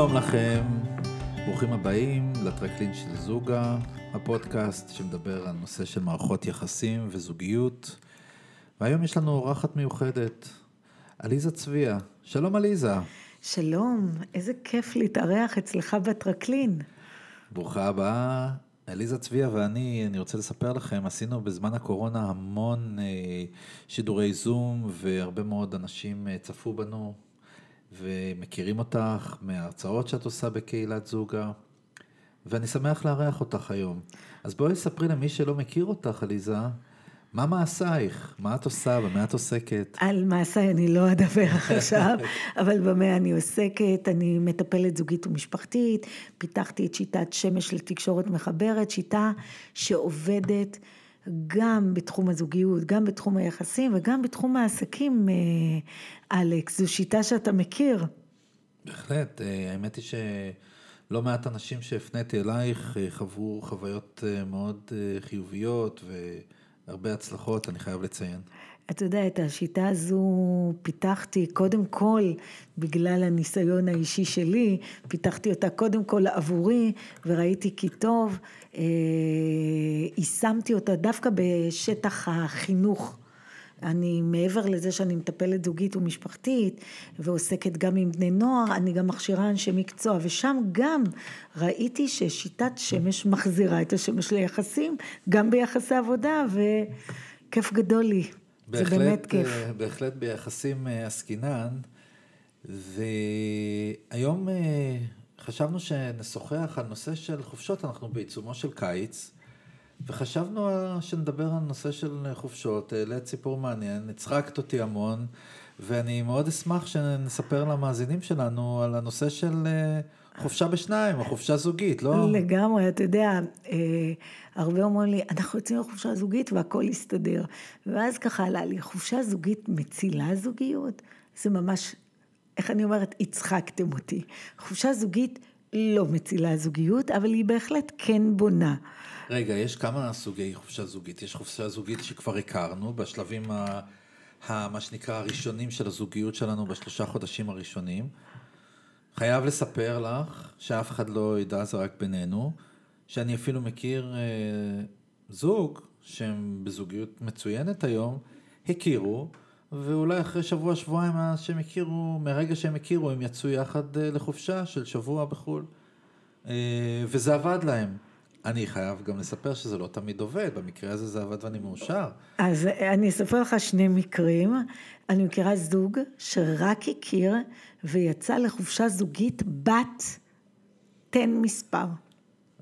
שלום לכם, ברוכים הבאים לטרקלין של זוגה, הפודקאסט שמדבר על נושא של מערכות יחסים וזוגיות. והיום יש לנו אורחת מיוחדת, עליזה צביה. שלום עליזה. שלום, איזה כיף להתארח אצלך בטרקלין. ברוכה הבאה. עליזה צביה ואני, אני רוצה לספר לכם, עשינו בזמן הקורונה המון אה, שידורי זום, והרבה מאוד אנשים אה, צפו בנו, ומכירים אותך מההרצאות שאת עושה בקהילת זוגה, ואני שמח לארח אותך היום. אז בואי ספרי למי שלא מכיר אותך, עליזה, מה מעשייך? מה את עושה? במה את עוסקת? על מעשיי אני לא אדבר עכשיו, אבל במה אני עוסקת, אני מטפלת זוגית ומשפחתית, פיתחתי את שיטת שמש לתקשורת מחברת, שיטה שעובדת גם בתחום הזוגיות, גם בתחום היחסים וגם בתחום העסקים, אה, אלכס, זו שיטה שאתה מכיר. בהחלט, אה, האמת היא שלא מעט אנשים שהפניתי אלייך אה, חוו חוויות מאוד חיוביות והרבה הצלחות, אני חייב לציין. אתה יודע, את השיטה הזו פיתחתי קודם כל בגלל הניסיון האישי שלי, פיתחתי אותה קודם כל עבורי וראיתי כי טוב, יישמתי אותה דווקא בשטח החינוך. אני מעבר לזה שאני מטפלת זוגית ומשפחתית ועוסקת גם עם בני נוער, אני גם מכשירה אנשי מקצוע ושם גם ראיתי ששיטת שמש מחזירה את השמש ליחסים, גם ביחסי עבודה וכיף גדול לי, בהחלט, זה באמת כיף. אה, בהחלט ביחסים אה, עסקינן והיום אה, חשבנו שנשוחח על נושא של חופשות, אנחנו בעיצומו של קיץ. וחשבנו שנדבר על נושא של חופשות, העלית סיפור מעניין, הצחקת אותי המון, ואני מאוד אשמח שנספר למאזינים שלנו על הנושא של חופשה בשניים, או חופשה זוגית, לא? לגמרי, אתה יודע, אה, הרבה אומרים לי, אנחנו יוצאים לחופשה זוגית והכל יסתדר. ואז ככה עלה לי, חופשה זוגית מצילה זוגיות? זה ממש, איך אני אומרת, הצחקתם אותי. חופשה זוגית לא מצילה זוגיות, אבל היא בהחלט כן בונה. רגע, יש כמה סוגי חופשה זוגית. יש חופשה זוגית שכבר הכרנו, בשלבים ה... ה... מה שנקרא הראשונים של הזוגיות שלנו בשלושה חודשים הראשונים. חייב לספר לך, שאף אחד לא ידע, זה רק בינינו, שאני אפילו מכיר אה, זוג שהם בזוגיות מצוינת היום, הכירו, ואולי אחרי שבוע, שבועיים מאז שהם הכירו, מהרגע שהם הכירו, הם יצאו יחד אה, לחופשה של שבוע בחו"ל. אה, וזה עבד להם. אני חייב גם לספר שזה לא תמיד עובד, במקרה הזה זה עבד ואני מאושר. אז אני אספר לך שני מקרים. אני מכירה זוג שרק הכיר ויצא לחופשה זוגית בת תן מספר.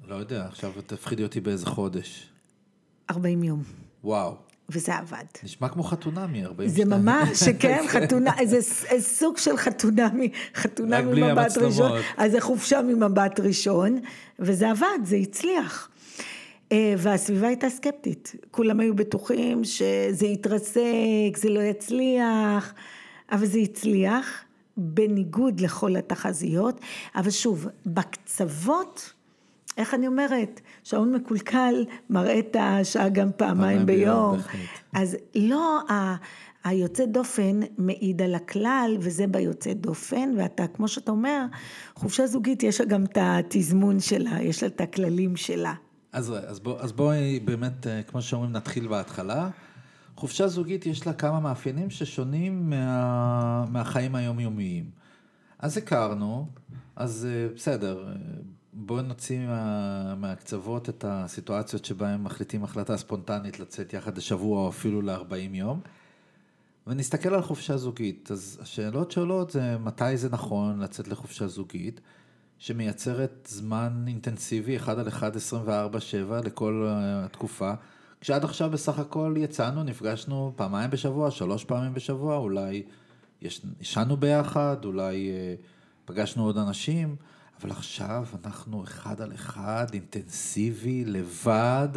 לא יודע, עכשיו תפחידי אותי באיזה חודש. 40 יום. וואו. וזה עבד. נשמע כמו חתונמי, 42. זה ממש, כן, חתונה, זה סוג של חתונמי, חתונה ממבט ראשון. אז זה חופשה ממבט ראשון, וזה עבד, זה הצליח. אה, והסביבה הייתה סקפטית, כולם היו בטוחים שזה יתרסק, זה לא יצליח, אבל זה הצליח, בניגוד לכל התחזיות, אבל שוב, בקצוות, איך אני אומרת, שעון מקולקל מראה את השעה גם פעמיים ביום. אז לא, היוצא דופן מעיד על הכלל, וזה ביוצא דופן, ואתה, כמו שאתה אומר, חופשה זוגית יש לה גם את התזמון שלה, יש לה את הכללים שלה. אז, אז, בוא, אז בואי באמת, אה, כמו שאומרים, נתחיל בהתחלה. חופשה זוגית יש לה כמה מאפיינים ששונים מה, מהחיים היומיומיים. אז הכרנו, אז אה, בסדר, בואו נוציא מה, מהקצוות את הסיטואציות שבהן מחליטים החלטה ספונטנית לצאת יחד לשבוע או אפילו ל-40 יום. ונסתכל על חופשה זוגית, אז השאלות שעולות זה מתי זה נכון לצאת לחופשה זוגית, שמייצרת זמן אינטנסיבי, 1 על 1, 24-7 לכל התקופה, כשעד עכשיו בסך הכל יצאנו, נפגשנו פעמיים בשבוע, שלוש פעמים בשבוע, אולי ישנו ביחד, אולי אה, פגשנו עוד אנשים. אבל עכשיו אנחנו אחד על אחד, אינטנסיבי, לבד,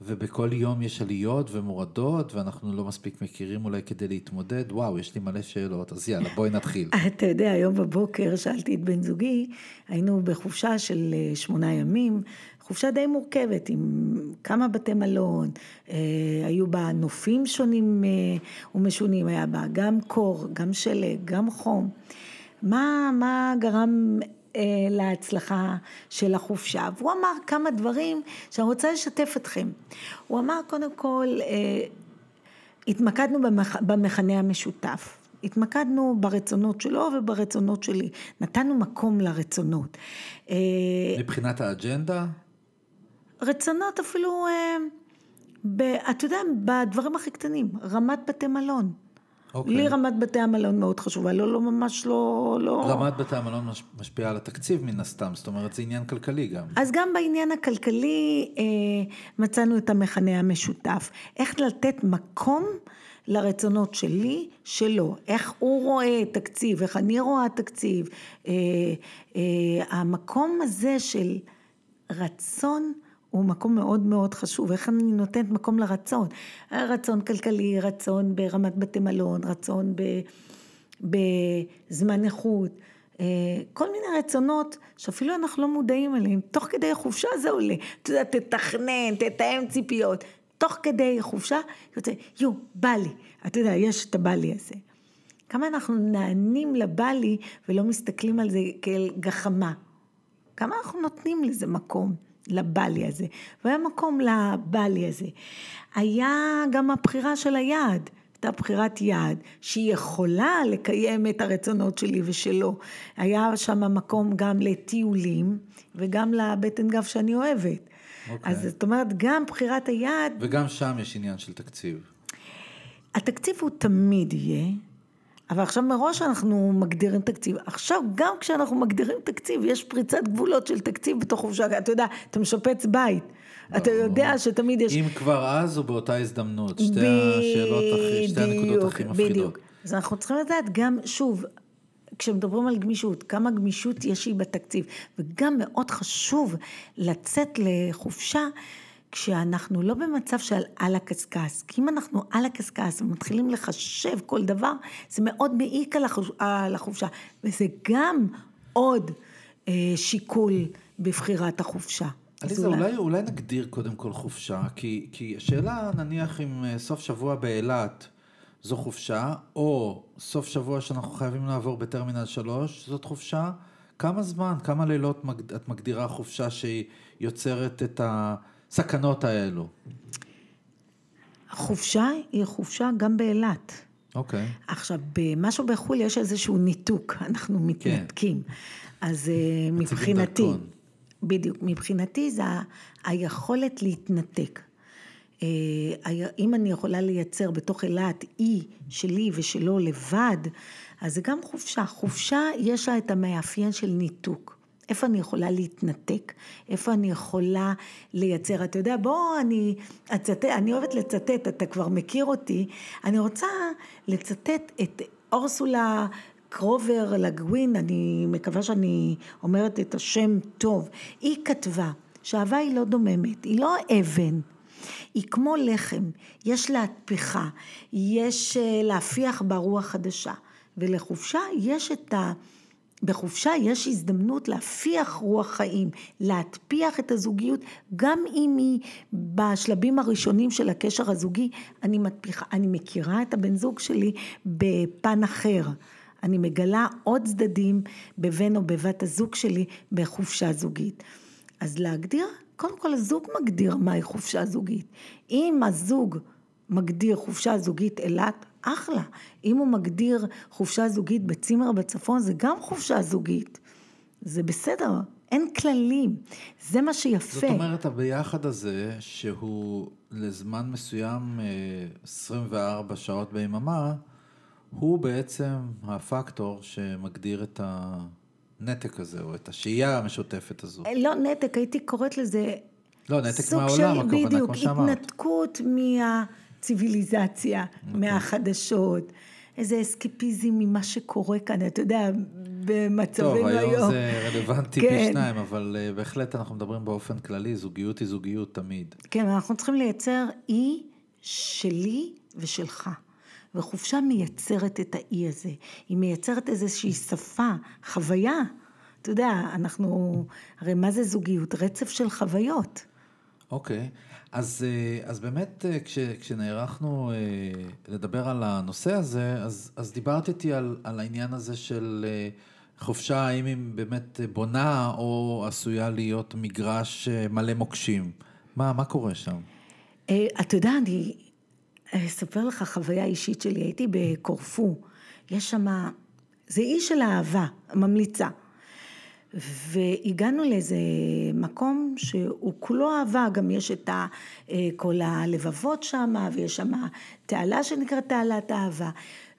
ובכל יום יש עליות ומורדות, ואנחנו לא מספיק מכירים אולי כדי להתמודד. וואו, יש לי מלא שאלות, אז יאללה, בואי נתחיל. אתה יודע, היום בבוקר שאלתי את בן זוגי, היינו בחופשה של אה, שמונה ימים, חופשה די מורכבת, עם כמה בתי מלון, אה, היו בה נופים שונים אה, ומשונים, היה בה גם קור, גם שלג, גם חום. מה, מה גרם אה, להצלחה של החופשה. והוא אמר כמה דברים שאני רוצה לשתף אתכם. הוא אמר קודם כל, אה, התמקדנו במכ... במכנה המשותף. התמקדנו ברצונות שלו וברצונות שלי. נתנו מקום לרצונות. אה, מבחינת האג'נדה? רצונות אפילו, אה, ב, אתה יודע, בדברים הכי קטנים, רמת בתי מלון. אוקיי. לי רמת בתי המלון מאוד חשובה, לא, לא ממש לא, לא... רמת בתי המלון משפיעה על התקציב מן הסתם, זאת אומרת זה עניין כלכלי גם. אז גם בעניין הכלכלי אה, מצאנו את המכנה המשותף. איך לתת מקום לרצונות שלי, שלו. איך הוא רואה תקציב, איך אני רואה תקציב. אה, אה, המקום הזה של רצון הוא מקום מאוד מאוד חשוב, איך אני נותנת מקום לרצון, רצון כלכלי, רצון ברמת בתי מלון, רצון ב, בזמן איכות, אה, כל מיני רצונות שאפילו אנחנו לא מודעים אליהם, תוך כדי החופשה זה עולה, אתה יודע, תתכנן, תתאם ציפיות, תוך כדי חופשה יוצא, יו, בא לי, אתה יודע, יש את הבא לי הזה. כמה אנחנו נענים לבא לי ולא מסתכלים על זה כאל גחמה. כמה אנחנו נותנים לזה מקום. לבלי הזה, והיה מקום לבלי הזה. היה גם הבחירה של היעד, הייתה בחירת יעד שהיא יכולה לקיים את הרצונות שלי ושלו. היה שם מקום גם לטיולים וגם לבטן גב שאני אוהבת. Okay. אוקיי. אז זאת אומרת, גם בחירת היעד... וגם שם יש עניין של תקציב. התקציב הוא תמיד יהיה, אבל עכשיו מראש אנחנו מגדירים תקציב. עכשיו גם כשאנחנו מגדירים תקציב, יש פריצת גבולות של תקציב בתוך חופשה. אתה יודע, אתה משפץ בית. אתה יודע שתמיד יש... אם כבר אז או באותה הזדמנות, שתי השאלות הכי, שתי הנקודות הכי מפחידות. בדיוק. אז אנחנו צריכים לדעת גם, שוב, כשמדברים על גמישות, כמה גמישות יש לי בתקציב, וגם מאוד חשוב לצאת לחופשה. כשאנחנו לא במצב של על הקשקש, כי אם אנחנו על הקשקש ומתחילים לחשב כל דבר, זה מאוד מעיק על החופשה, וזה גם עוד אה, שיקול בבחירת החופשה. עליזה, אולי, אולי, אולי נגדיר קודם כל חופשה, כי, כי השאלה נניח אם אה, סוף שבוע באילת זו חופשה, או סוף שבוע שאנחנו חייבים לעבור בטרמינל 3 זאת חופשה, כמה זמן, כמה לילות את מגדירה חופשה שהיא יוצרת את ה... הסכנות האלו? חופשה היא חופשה גם באילת. אוקיי. Okay. עכשיו, במשהו בחו"ל יש איזשהו ניתוק, אנחנו מתנתקים. כן. אז אה, מבחינתי, דרכון. בדיוק, מבחינתי זה היכולת להתנתק. אה, אם אני יכולה לייצר בתוך אילת אי שלי ושלו לבד, אז זה גם חופשה. חופשה יש לה את המאפיין של ניתוק. איפה אני יכולה להתנתק, איפה אני יכולה לייצר, אתה יודע, בוא אני אצטט, אני אוהבת לצטט, אתה כבר מכיר אותי, אני רוצה לצטט את אורסולה קרובר לגווין, אני מקווה שאני אומרת את השם טוב, היא כתבה שאהבה היא לא דוממת, היא לא אבן, היא כמו לחם, יש להטפיחה, יש אה, להפיח בה רוח חדשה, ולחופשה יש את ה... בחופשה יש הזדמנות להפיח רוח חיים, להטפיח את הזוגיות, גם אם היא בשלבים הראשונים של הקשר הזוגי, אני מטפיחה, אני מכירה את הבן זוג שלי בפן אחר. אני מגלה עוד צדדים בבן או בבת הזוג שלי בחופשה זוגית. אז להגדיר, קודם כל הזוג מגדיר מהי חופשה זוגית. אם הזוג מגדיר חופשה זוגית אילת, אחלה. אם הוא מגדיר חופשה זוגית בצימר בצפון, זה גם חופשה זוגית. זה בסדר, אין כללים. זה מה שיפה. זאת אומרת, הביחד הזה, שהוא לזמן מסוים 24 אה, שעות ביממה, הוא בעצם הפקטור שמגדיר את הנתק הזה, או את השהייה המשותפת הזו. לא נתק, הייתי קוראת לזה... לא, נתק מהעולם, הכוונה, כמו שאמרת. בדיוק, התנתקות מה... ציוויליזציה, okay. מהחדשות, איזה אסקפיזם ממה שקורה כאן, אתה יודע, במצבים היום. טוב, היום זה רלוונטי כן. פי שניים, אבל uh, בהחלט אנחנו מדברים באופן כללי, זוגיות היא זוגיות תמיד. כן, אנחנו צריכים לייצר אי שלי ושלך. וחופשה מייצרת את האי הזה, היא מייצרת איזושהי שפה, חוויה. אתה יודע, אנחנו, הרי מה זה זוגיות? רצף של חוויות. אוקיי. Okay. אז, אה, אז באמת אה, כש, כשנערכנו אה, לדבר על הנושא הזה, אז, אז דיברת איתי על, על העניין הזה של חופשה, האם היא באמת בונה או עשויה להיות מגרש מלא מוקשים? מה, מה קורה שם? אתה יודע, אני אספר לך חוויה אישית שלי. הייתי בקורפו, יש שם, זה אי של אהבה, ממליצה. והגענו לאיזה מקום שהוא כולו אהבה, גם יש את אה, כל הלבבות שם, ויש שם תעלה שנקראת תעלת אהבה.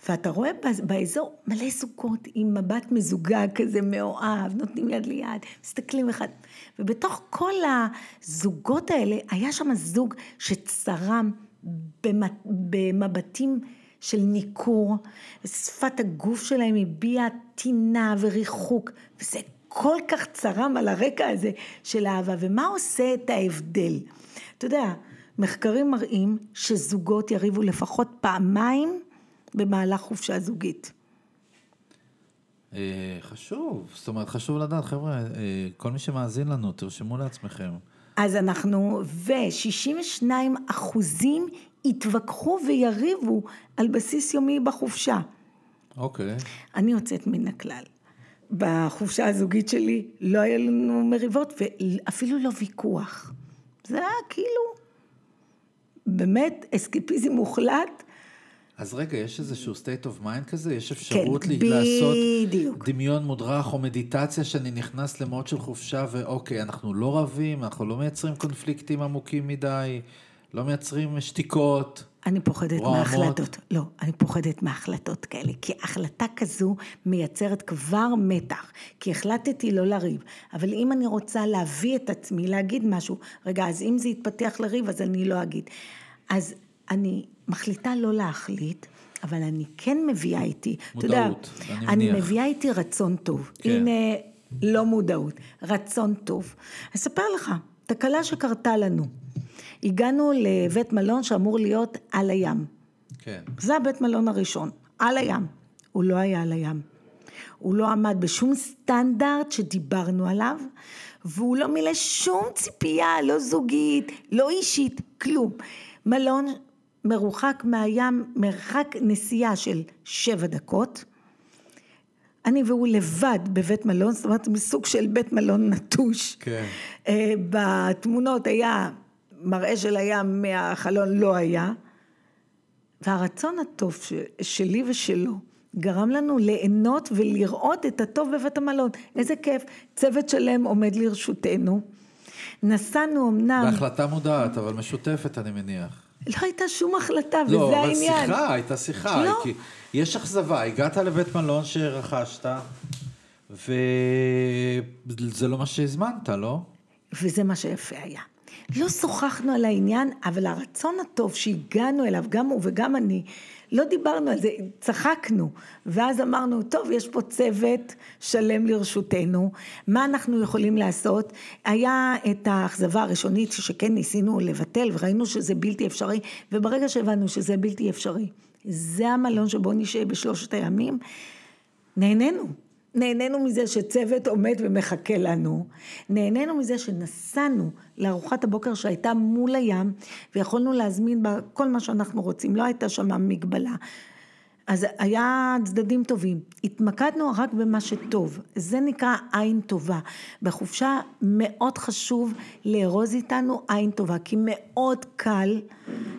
ואתה רואה באזור מלא זוגות עם מבט מזוגג כזה מאוהב, נותנים יד ליד, מסתכלים אחד. ובתוך כל הזוגות האלה היה שם זוג שצרם במבטים של ניכור, ושפת הגוף שלהם הביעה טינה וריחוק, וזה כל כך צרם על הרקע הזה של אהבה, ומה עושה את ההבדל? אתה יודע, מחקרים מראים שזוגות יריבו לפחות פעמיים במהלך חופשה זוגית. אה, חשוב, זאת אומרת חשוב לדעת, חבר'ה, אה, כל מי שמאזין לנו, תרשמו לעצמכם. אז אנחנו, ו-62 אחוזים יתווכחו ויריבו על בסיס יומי בחופשה. אוקיי. אני יוצאת מן הכלל. בחופשה הזוגית שלי לא היה לנו מריבות ואפילו לא ויכוח. זה היה כאילו באמת אסקפיזם מוחלט. אז רגע, יש איזשהו state of mind כזה? יש אפשרות כן, לי לעשות דמיון מודרך או מדיטציה שאני נכנס למוד של חופשה ואוקיי, אנחנו לא רבים, אנחנו לא מייצרים קונפליקטים עמוקים מדי, לא מייצרים שתיקות. אני פוחדת. מהחלטות, לא, אני פוחדת מהחלטות כאלה, כי החלטה כזו מייצרת כבר מתח, כי החלטתי לא לריב, אבל אם אני רוצה להביא את עצמי, להגיד משהו, רגע, אז אם זה יתפתח לריב, אז אני לא אגיד. אז אני מחליטה לא להחליט, אבל אני כן מביאה איתי, מודעות, אתה יודע, אני מניח. אני מביאה איתי רצון טוב. כן. הנה, לא מודעות, רצון טוב. אספר לך, תקלה שקרתה לנו. הגענו לבית מלון שאמור להיות על הים. כן. זה הבית מלון הראשון, על הים. הוא לא היה על הים. הוא לא עמד בשום סטנדרט שדיברנו עליו, והוא לא מילא שום ציפייה, לא זוגית, לא אישית, כלום. מלון מרוחק מהים, מרחק נסיעה של שבע דקות. אני והוא לבד בבית מלון, זאת אומרת מסוג של בית מלון נטוש. כן. אה, בתמונות היה מראה של הים מהחלון לא היה, והרצון הטוב שלי ושלו גרם לנו ליהנות ולראות את הטוב בבית המלון. איזה כיף, צוות שלם עומד לרשותנו. נסענו אמנם... בהחלטה מודעת, אבל משותפת אני מניח. לא הייתה שום החלטה, לא, וזה העניין. לא, אבל שיחה, הייתה שיחה. לא. כי יש אכזבה, הגעת לבית מלון שרכשת, וזה לא מה שהזמנת, לא? וזה מה שיפה היה. לא שוחחנו על העניין, אבל הרצון הטוב שהגענו אליו, גם הוא וגם אני, לא דיברנו על זה, צחקנו, ואז אמרנו, טוב, יש פה צוות שלם לרשותנו, מה אנחנו יכולים לעשות? היה את האכזבה הראשונית שכן ניסינו לבטל, וראינו שזה בלתי אפשרי, וברגע שהבנו שזה בלתי אפשרי, זה המלון שבו נשאר בשלושת הימים, נהנינו. נהנינו מזה שצוות עומד ומחכה לנו, נהנינו מזה שנסענו לארוחת הבוקר שהייתה מול הים ויכולנו להזמין בה כל מה שאנחנו רוצים, לא הייתה שם מגבלה. אז היה צדדים טובים, התמקדנו רק במה שטוב, זה נקרא עין טובה. בחופשה מאוד חשוב לארוז איתנו עין טובה, כי מאוד קל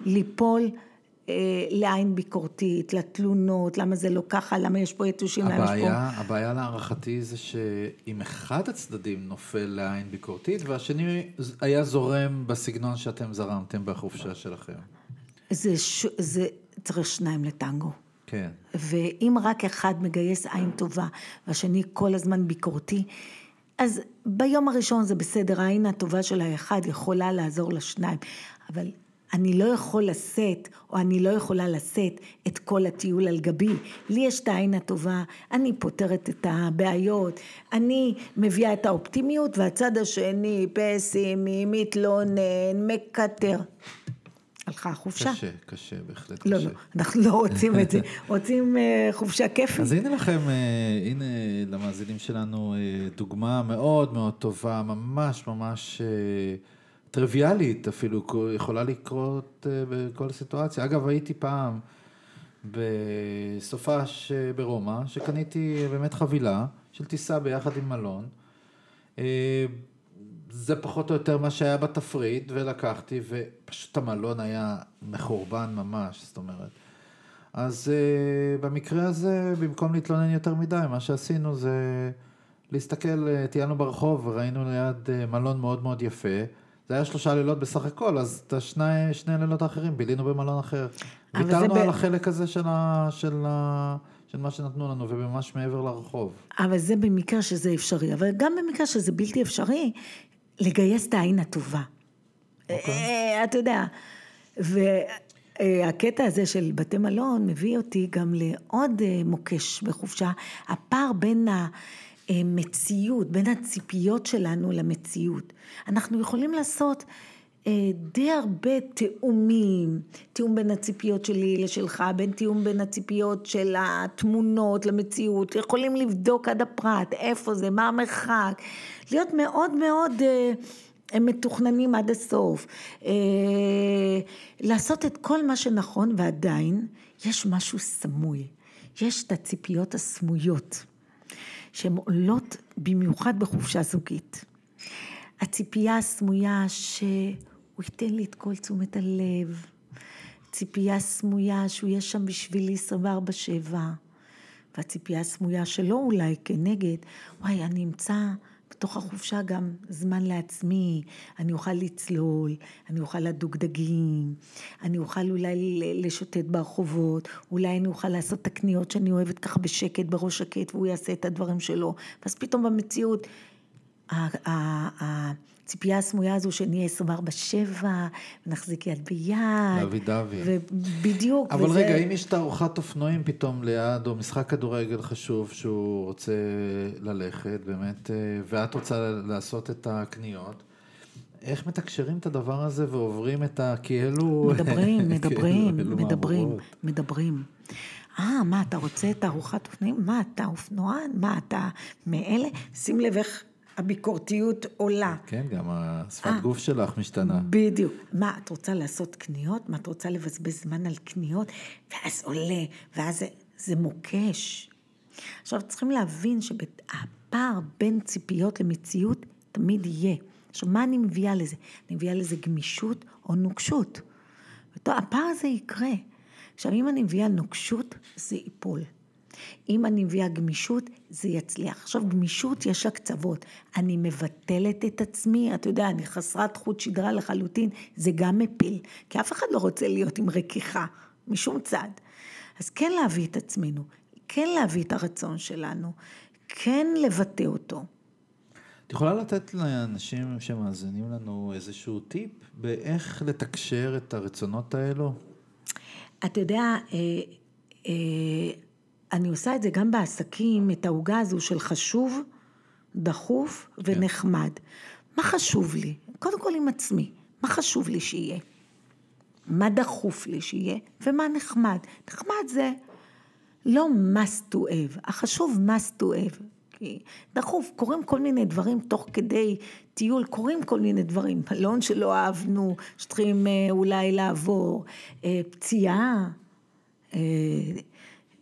ליפול לעין ביקורתית, לתלונות, למה זה לא ככה, למה יש פה יתושים, למה יש פה... הבעיה להערכתי זה שאם אחד הצדדים נופל לעין ביקורתית, והשני היה זורם בסגנון שאתם זרמתם בחופשה שלכם. זה, ש... זה צריך שניים לטנגו. כן. ואם רק אחד מגייס עין טובה, והשני כל הזמן ביקורתי, אז ביום הראשון זה בסדר, העין הטובה של האחד יכולה לעזור לשניים, אבל אני לא יכול לשאת, או אני לא יכולה לשאת את כל הטיול על גבי. לי יש את העין הטובה, אני פותרת את הבעיות, אני מביאה את האופטימיות, והצד השני פסימי, מתלונן, מקטר. הלכה חופשה. קשה, קשה, בהחלט לא, קשה. לא, לא, אנחנו לא רוצים את זה, רוצים uh, חופשה כיפית. אז הנה לכם, uh, הנה למאזינים שלנו uh, דוגמה מאוד מאוד טובה, ממש ממש... Uh, טריוויאלית אפילו, יכולה לקרות אה, בכל סיטואציה. אגב, הייתי פעם בסופש ברומא, שקניתי באמת חבילה של טיסה ביחד עם מלון. אה, זה פחות או יותר מה שהיה בתפריט, ולקחתי, ופשוט המלון היה מחורבן ממש, זאת אומרת. אז uh, במקרה הזה, במקום להתלונן יותר מדי, מה שעשינו זה להסתכל, טיילנו ברחוב וראינו ליד uh, מלון מאוד מאוד יפה. זה היה שלושה לילות בסך הכל, אז את השני שני לילות האחרים בילינו במלון אחר. ויתרנו על ב... החלק הזה של, ה, של, ה, של מה שנתנו לנו, וממש מעבר לרחוב. אבל זה במקרה שזה אפשרי, אבל גם במקרה שזה בלתי אפשרי, לגייס את העין הטובה. Okay. אוקיי. אתה יודע, והקטע הזה של בתי מלון מביא אותי גם לעוד מוקש בחופשה, הפער בין ה... מציאות, בין הציפיות שלנו למציאות. אנחנו יכולים לעשות אה, די הרבה תאומים, תיאום בין הציפיות שלי לשלך, בין תיאום בין הציפיות של התמונות למציאות, יכולים לבדוק עד הפרט, איפה זה, מה המרחק, להיות מאוד מאוד אה, מתוכננים עד הסוף, אה, לעשות את כל מה שנכון ועדיין יש משהו סמוי, יש את הציפיות הסמויות. שהן עולות במיוחד בחופשה זוגית. הציפייה הסמויה שהוא ייתן לי את כל תשומת הלב, ציפייה סמויה שהוא יהיה שם בשבילי 24/7, והציפייה הסמויה שלו אולי כנגד, וואי, אני אמצא בתוך החופשה גם זמן לעצמי, אני אוכל לצלול, אני אוכל לדוג דגים, אני אוכל אולי לשוטט ברחובות, אולי אני אוכל לעשות את הקניות שאני אוהבת ככה בשקט, בראש שקט, והוא יעשה את הדברים שלו. ואז פתאום במציאות, הציפייה הסמויה הזו שנהיה 24-7, ונחזיק יד ביד. דוד דוד. ובדיוק. אבל וזה... רגע, אם יש תערוכת אופנועים פתאום ליד, או משחק כדורגל חשוב שהוא רוצה ללכת, באמת, אה, ואת רוצה לעשות את הקניות, איך מתקשרים את הדבר הזה ועוברים את ה... כי אלו... מדברים, מדברים, מדברים, מדברים. אה, מה, אתה רוצה את ארוחת אופנועים? מה, אתה אופנוען? מה, אתה מאלה? שים לב איך הביקורתיות עולה. כן, גם השפת אה, גוף שלך משתנה. בדיוק. מה, את רוצה לעשות קניות? מה, את רוצה לבזבז זמן על קניות? ואז עולה, ואז זה, זה מוקש. עכשיו, צריכים להבין שהפער בין ציפיות למציאות תמיד יהיה. עכשיו, מה אני מביאה לזה? אני מביאה לזה גמישות או נוקשות. הפער הזה יקרה. עכשיו, אם אני מביאה נוקשות, זה ייפול. אם אני מביאה גמישות, זה יצליח. עכשיו, גמישות יש לה קצוות. אני מבטלת את עצמי, אתה יודע, אני חסרת חוט שדרה לחלוטין, זה גם מפיל. כי אף אחד לא רוצה להיות עם רכיכה, משום צד. אז כן להביא את עצמנו, כן להביא את הרצון שלנו, כן לבטא אותו. את יכולה לתת לאנשים שמאזינים לנו איזשהו טיפ באיך לתקשר את הרצונות האלו? אתה יודע, אה, אה, אני עושה את זה גם בעסקים, את העוגה הזו של חשוב, דחוף כן. ונחמד. מה חשוב לי? קודם כל עם עצמי, מה חשוב לי שיהיה? מה דחוף לי שיהיה? ומה נחמד? נחמד זה לא must to have, החשוב must to have. כי דחוף, קורים כל מיני דברים תוך כדי טיול, קורים כל מיני דברים, מלון שלא אהבנו, שצריכים אה, אולי לעבור, אה, פציעה, אה,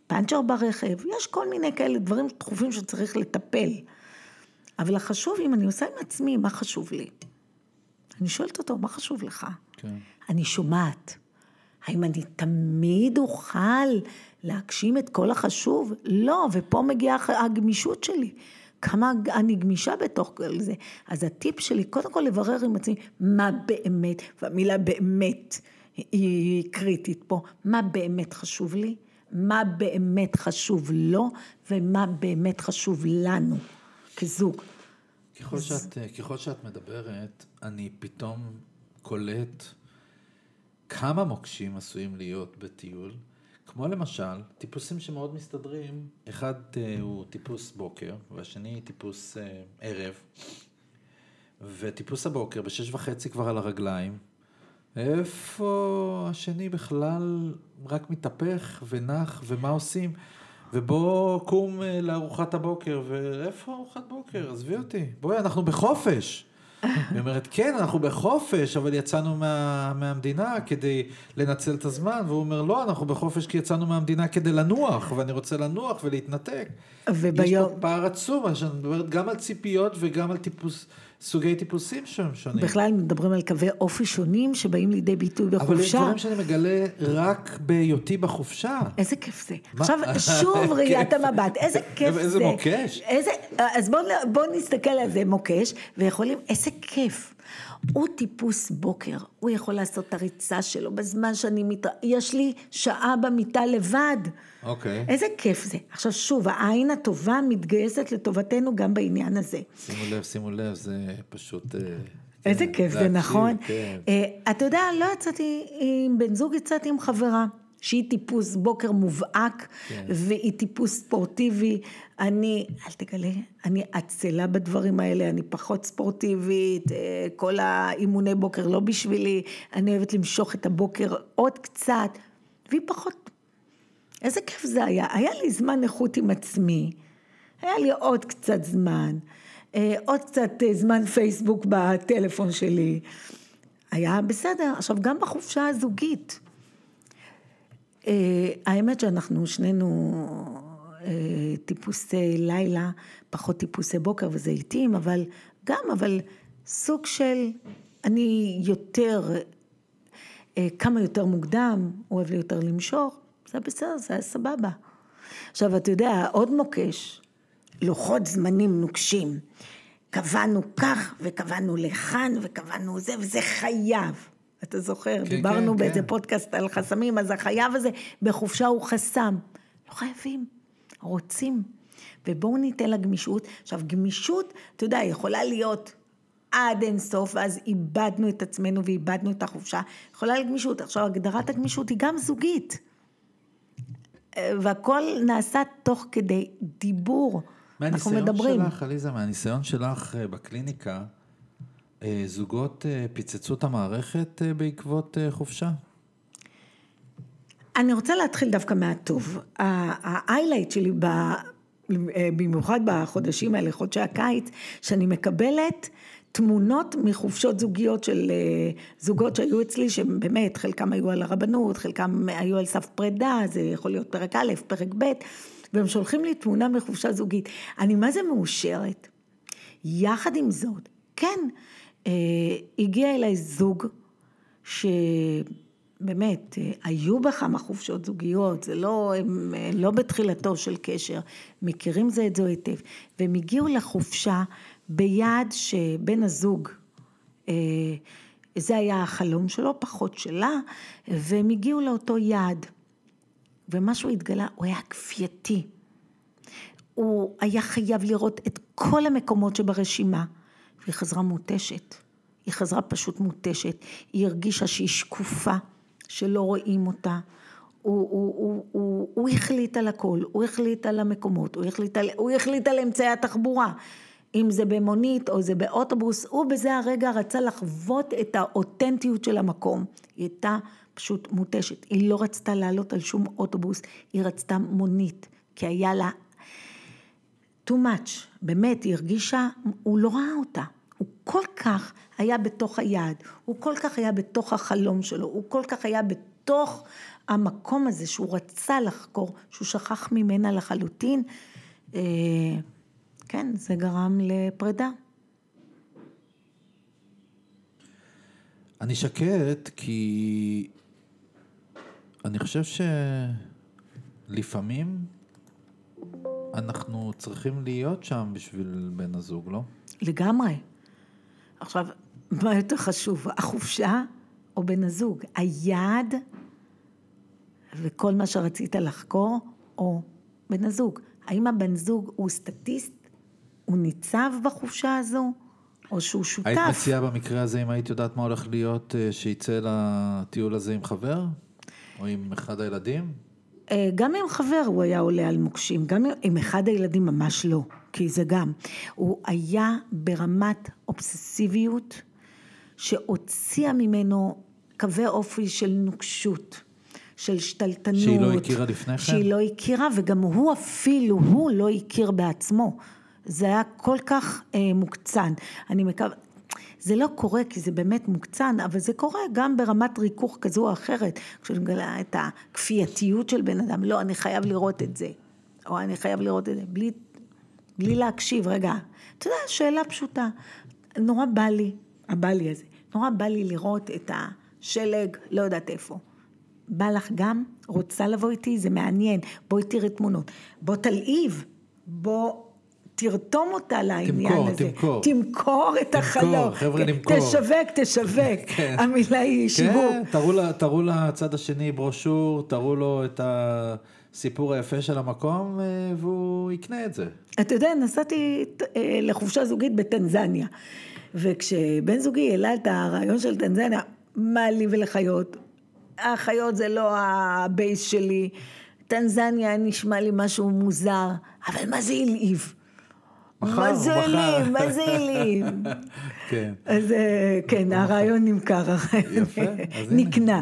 פאנצ'ר ברכב, יש כל מיני כאלה דברים דחופים שצריך לטפל. אבל החשוב, אם אני עושה עם עצמי, מה חשוב לי? אני שואלת אותו, מה חשוב לך? כן. אני שומעת. האם אני תמיד אוכל להגשים את כל החשוב? לא, ופה מגיעה הגמישות שלי. כמה אני גמישה בתוך כל זה. אז הטיפ שלי, קודם כל לברר עם עצמי, מה באמת, והמילה באמת היא קריטית פה, מה באמת חשוב לי? מה באמת חשוב לו ומה באמת חשוב לנו כזוג. ככל שאת, ככל שאת מדברת, אני פתאום קולט כמה מוקשים עשויים להיות בטיול. כמו למשל, טיפוסים שמאוד מסתדרים, אחד uh, הוא טיפוס בוקר, והשני טיפוס uh, ערב, וטיפוס הבוקר בשש וחצי כבר על הרגליים, איפה השני בכלל רק מתהפך ונח, ומה עושים? ובוא קום אה, לארוחת הבוקר, ואיפה ארוחת בוקר? עזבי אותי. בואי, אנחנו בחופש. היא אומרת, כן, אנחנו בחופש, אבל יצאנו מה, מהמדינה כדי לנצל את הזמן, והוא אומר, לא, אנחנו בחופש כי יצאנו מהמדינה כדי לנוח, ואני רוצה לנוח ולהתנתק. וביום... יש פה פער עצום, שאני מדברת גם על ציפיות וגם על טיפוס... סוגי טיפוסים שהם שונים. בכלל מדברים על קווי אופי שונים שבאים לידי ביטוי בחופשה. אבל יש דברים שאני מגלה רק בהיותי בחופשה. איזה כיף זה. מה? עכשיו, שוב ראיית המבט, איזה כיף זה. איזה מוקש. איזה, אז בואו בוא נסתכל על זה מוקש, ויכולים, איזה כיף. הוא טיפוס בוקר, הוא יכול לעשות את הריצה שלו בזמן שאני מת... יש לי שעה במיטה לבד. אוקיי. איזה כיף זה. עכשיו שוב, העין הטובה מתגייסת לטובתנו גם בעניין הזה. שימו לב, שימו לב, זה פשוט... אה, איזה כן, כיף זה, נכון? כן. Uh, אתה יודע, לא יצאתי עם בן זוג, יצאתי עם חברה. שהיא טיפוס בוקר מובהק, כן. והיא טיפוס ספורטיבי. אני, אל תגלה, אני עצלה בדברים האלה, אני פחות ספורטיבית, אה, כל האימוני בוקר לא בשבילי, אני אוהבת למשוך את הבוקר עוד קצת, והיא פחות. איזה כיף זה היה. היה לי זמן איכות עם עצמי, היה לי עוד קצת זמן, אה, עוד קצת אה, זמן פייסבוק בטלפון שלי. היה בסדר. עכשיו, גם בחופשה הזוגית. אה, האמת שאנחנו שנינו אה, טיפוסי לילה, פחות טיפוסי בוקר וזה איטים, אבל גם, אבל סוג של, אני יותר, אה, כמה יותר מוקדם, אוהב לי יותר למשוך, זה בסדר, זה היה סבבה. עכשיו, אתה יודע, עוד מוקש, לוחות זמנים נוקשים. קבענו כך, וקבענו לכאן, וקבענו זה, וזה חייב. אתה זוכר, כן, דיברנו כן, באיזה כן. פודקאסט על חסמים, אז החייב הזה בחופשה הוא חסם. לא חייבים, רוצים. ובואו ניתן לה גמישות. עכשיו, גמישות, אתה יודע, יכולה להיות עד אין סוף, ואז איבדנו את עצמנו ואיבדנו את החופשה. יכולה להיות גמישות. עכשיו, הגדרת הגמישות היא גם זוגית. והכל נעשה תוך כדי דיבור. אנחנו מדברים. מהניסיון שלך, עליזה, מהניסיון שלך אה, בקליניקה, אה, זוגות אה, פיצצו את המערכת אה, בעקבות חופשה? אני רוצה להתחיל דווקא מהטוב. ה-highlight שלי, ב, במיוחד בחודשים האלה, חודשי הקיץ, שאני מקבלת תמונות מחופשות זוגיות של זוגות שהיו אצלי, שבאמת, חלקם היו על הרבנות, חלקם היו על סף פרידה, זה יכול להיות פרק א', פרק ב', והם שולחים לי תמונה מחופשה זוגית. אני מה זה מאושרת. יחד עם זאת, כן, אה, הגיע אליי זוג שבאמת אה, היו בכמה חופשות זוגיות, זה לא, הם אה, לא בתחילתו של קשר, מכירים זה את זו היטב, והם הגיעו לחופשה ביעד שבן הזוג, זה היה החלום שלו, פחות שלה, והם הגיעו לאותו יעד. ומשהו התגלה, הוא היה כפייתי. הוא היה חייב לראות את כל המקומות שברשימה. והיא חזרה מותשת. היא חזרה פשוט מותשת. היא הרגישה שהיא שקופה, שלא רואים אותה. הוא, הוא, הוא, הוא, הוא החליט על הכל, הוא החליט על המקומות, הוא החליט על, הוא החליט על אמצעי התחבורה. אם זה במונית או זה באוטובוס, הוא בזה הרגע רצה לחוות את האותנטיות של המקום. היא הייתה פשוט מותשת. היא לא רצתה לעלות על שום אוטובוס, היא רצתה מונית, כי היה לה too much, באמת, היא הרגישה, הוא לא ראה אותה. הוא כל כך היה בתוך היעד, הוא כל כך היה בתוך החלום שלו, הוא כל כך היה בתוך המקום הזה שהוא רצה לחקור, שהוא שכח ממנה לחלוטין. אה, כן, זה גרם לפרידה. אני שקט כי אני חושב שלפעמים אנחנו צריכים להיות שם בשביל בן הזוג, לא? לגמרי. עכשיו, מה יותר חשוב, החופשה או בן הזוג? היעד וכל מה שרצית לחקור, או בן הזוג. האם הבן זוג הוא סטטיסט? הוא ניצב בחופשה הזו? או שהוא שותף? היית מציעה במקרה הזה, אם היית יודעת מה הולך להיות, אה, שיצא לטיול הזה עם חבר? או עם אחד הילדים? אה, גם עם חבר הוא היה עולה על מוקשים, גם עם אחד הילדים ממש לא, כי זה גם. הוא היה ברמת אובססיביות שהוציאה ממנו קווי אופי של נוקשות. של שתלטנות. שהיא לא הכירה לפני כן? שהיא לא הכירה, וגם הוא אפילו, הוא לא הכיר בעצמו. זה היה כל כך אה, מוקצן. אני מקווה, זה לא קורה כי זה באמת מוקצן, אבל זה קורה גם ברמת ריכוך כזו או אחרת, כשאני מגלה את הכפייתיות של בן אדם, לא, אני חייב לראות את זה, או אני חייב לראות את זה, בלי, בלי להקשיב, רגע, אתה יודע, שאלה פשוטה, נורא בא לי, הבא לי הזה, נורא בא לי לראות את השלג, לא יודעת איפה. בא לך גם? רוצה לבוא איתי? זה מעניין. בואי תראי תמונות. בוא תלהיב. בוא תרתום אותה לעניין תמכור, הזה. תמכור. תמכור את תמכור, החלום. חבר'ה, למכור. תשווק, תשווק. כן. המילה היא שיווק. כן, תראו לה- תראו לצד השני ברושור, תראו לו את הסיפור היפה של המקום, אה, והוא יקנה את זה. אתה יודע, נסעתי אה, לחופשה זוגית בטנזניה, וכשבן זוגי העלה את הרעיון של טנזניה, מה לי ולחיות? החיות זה לא הבייס שלי, טנזניה נשמע לי משהו מוזר, אבל מה זה הלהיב? מה זה. הלהיב? מה זה הלהיב? כן. אז אה, כן, הרעיון נמכר, הרעיון נקנה.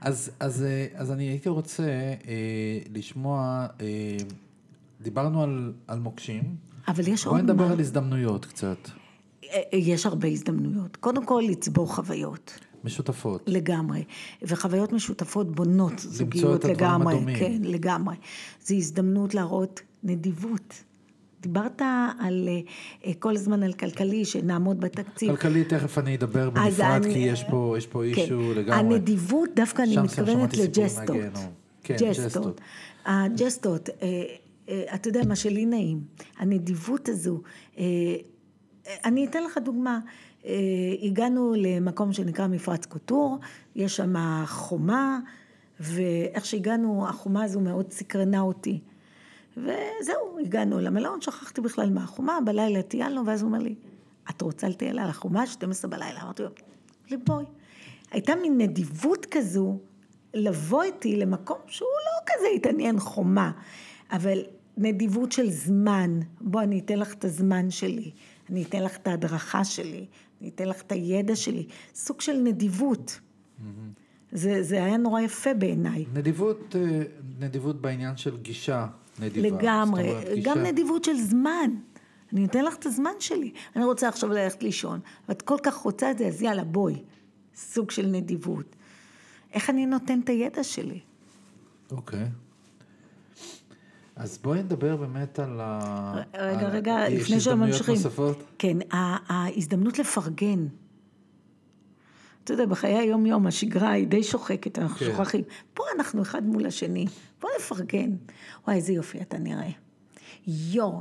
אז, אז, אה, אז אני הייתי רוצה אה, לשמוע, אה, דיברנו על, על מוקשים, אבל יש בואי עוד נדבר מה. על הזדמנויות קצת, אה, יש הרבה הזדמנויות. קודם כל, לצבור חוויות. משותפות. לגמרי. וחוויות משותפות בונות זוגיות את הדברים לגמרי. הדומים. כן, לגמרי. זו הזדמנות להראות נדיבות. דיברת על, אה, אה, כל הזמן על כלכלי, שנעמוד בתקציב. כלכלי, תכף אני אדבר בנפרד, אני- כי יש פה, יש פה כן. אישו לגמרי. הנדיבות, דווקא אני מתכוונת לג'סטות. כן, ג'סטות. ג'סטות. הג'סטות, אה, אתה יודע מה שלי נעים, הנדיבות הזו, אני אתן לך דוגמה, הגענו למקום שנקרא מפרץ קוטור, יש שם חומה, ואיך שהגענו, החומה הזו מאוד סקרנה אותי. וזהו, הגענו למלון, שכחתי בכלל מהחומה, בלילה טיילנו, ואז הוא אומר לי, את רוצה לטייל על החומה? 12 בלילה. אמרתי לו, לי בואי. הייתה מין נדיבות כזו לבוא איתי למקום שהוא לא כזה התעניין חומה, אבל נדיבות של זמן. בוא, אני אתן לך את הזמן שלי, אני אתן לך את ההדרכה שלי, אני אתן לך את הידע שלי. סוג של נדיבות. זה, זה היה נורא יפה בעיניי. נדיבות, אה, נדיבות בעניין של גישה נדיבה. לגמרי, זאת אומרת, גם גישה- נדיבות של זמן. אני אתן לך את הזמן שלי. אני רוצה עכשיו ללכת לישון, ואת כל כך רוצה את זה, אז יאללה, בואי. סוג של נדיבות. איך אני נותן את הידע שלי? אוקיי. אז בואי נדבר באמת על ה... רגע, על- רגע, יש לפני הזדמנויות שממשיכים. נוספות? כן, ההזדמנות לפרגן. אתה יודע, בחיי היום-יום השגרה היא די שוחקת, אנחנו כן. שוכחים. פה אנחנו אחד מול השני, בוא נפרגן. וואי, איזה יופי אתה נראה. יו,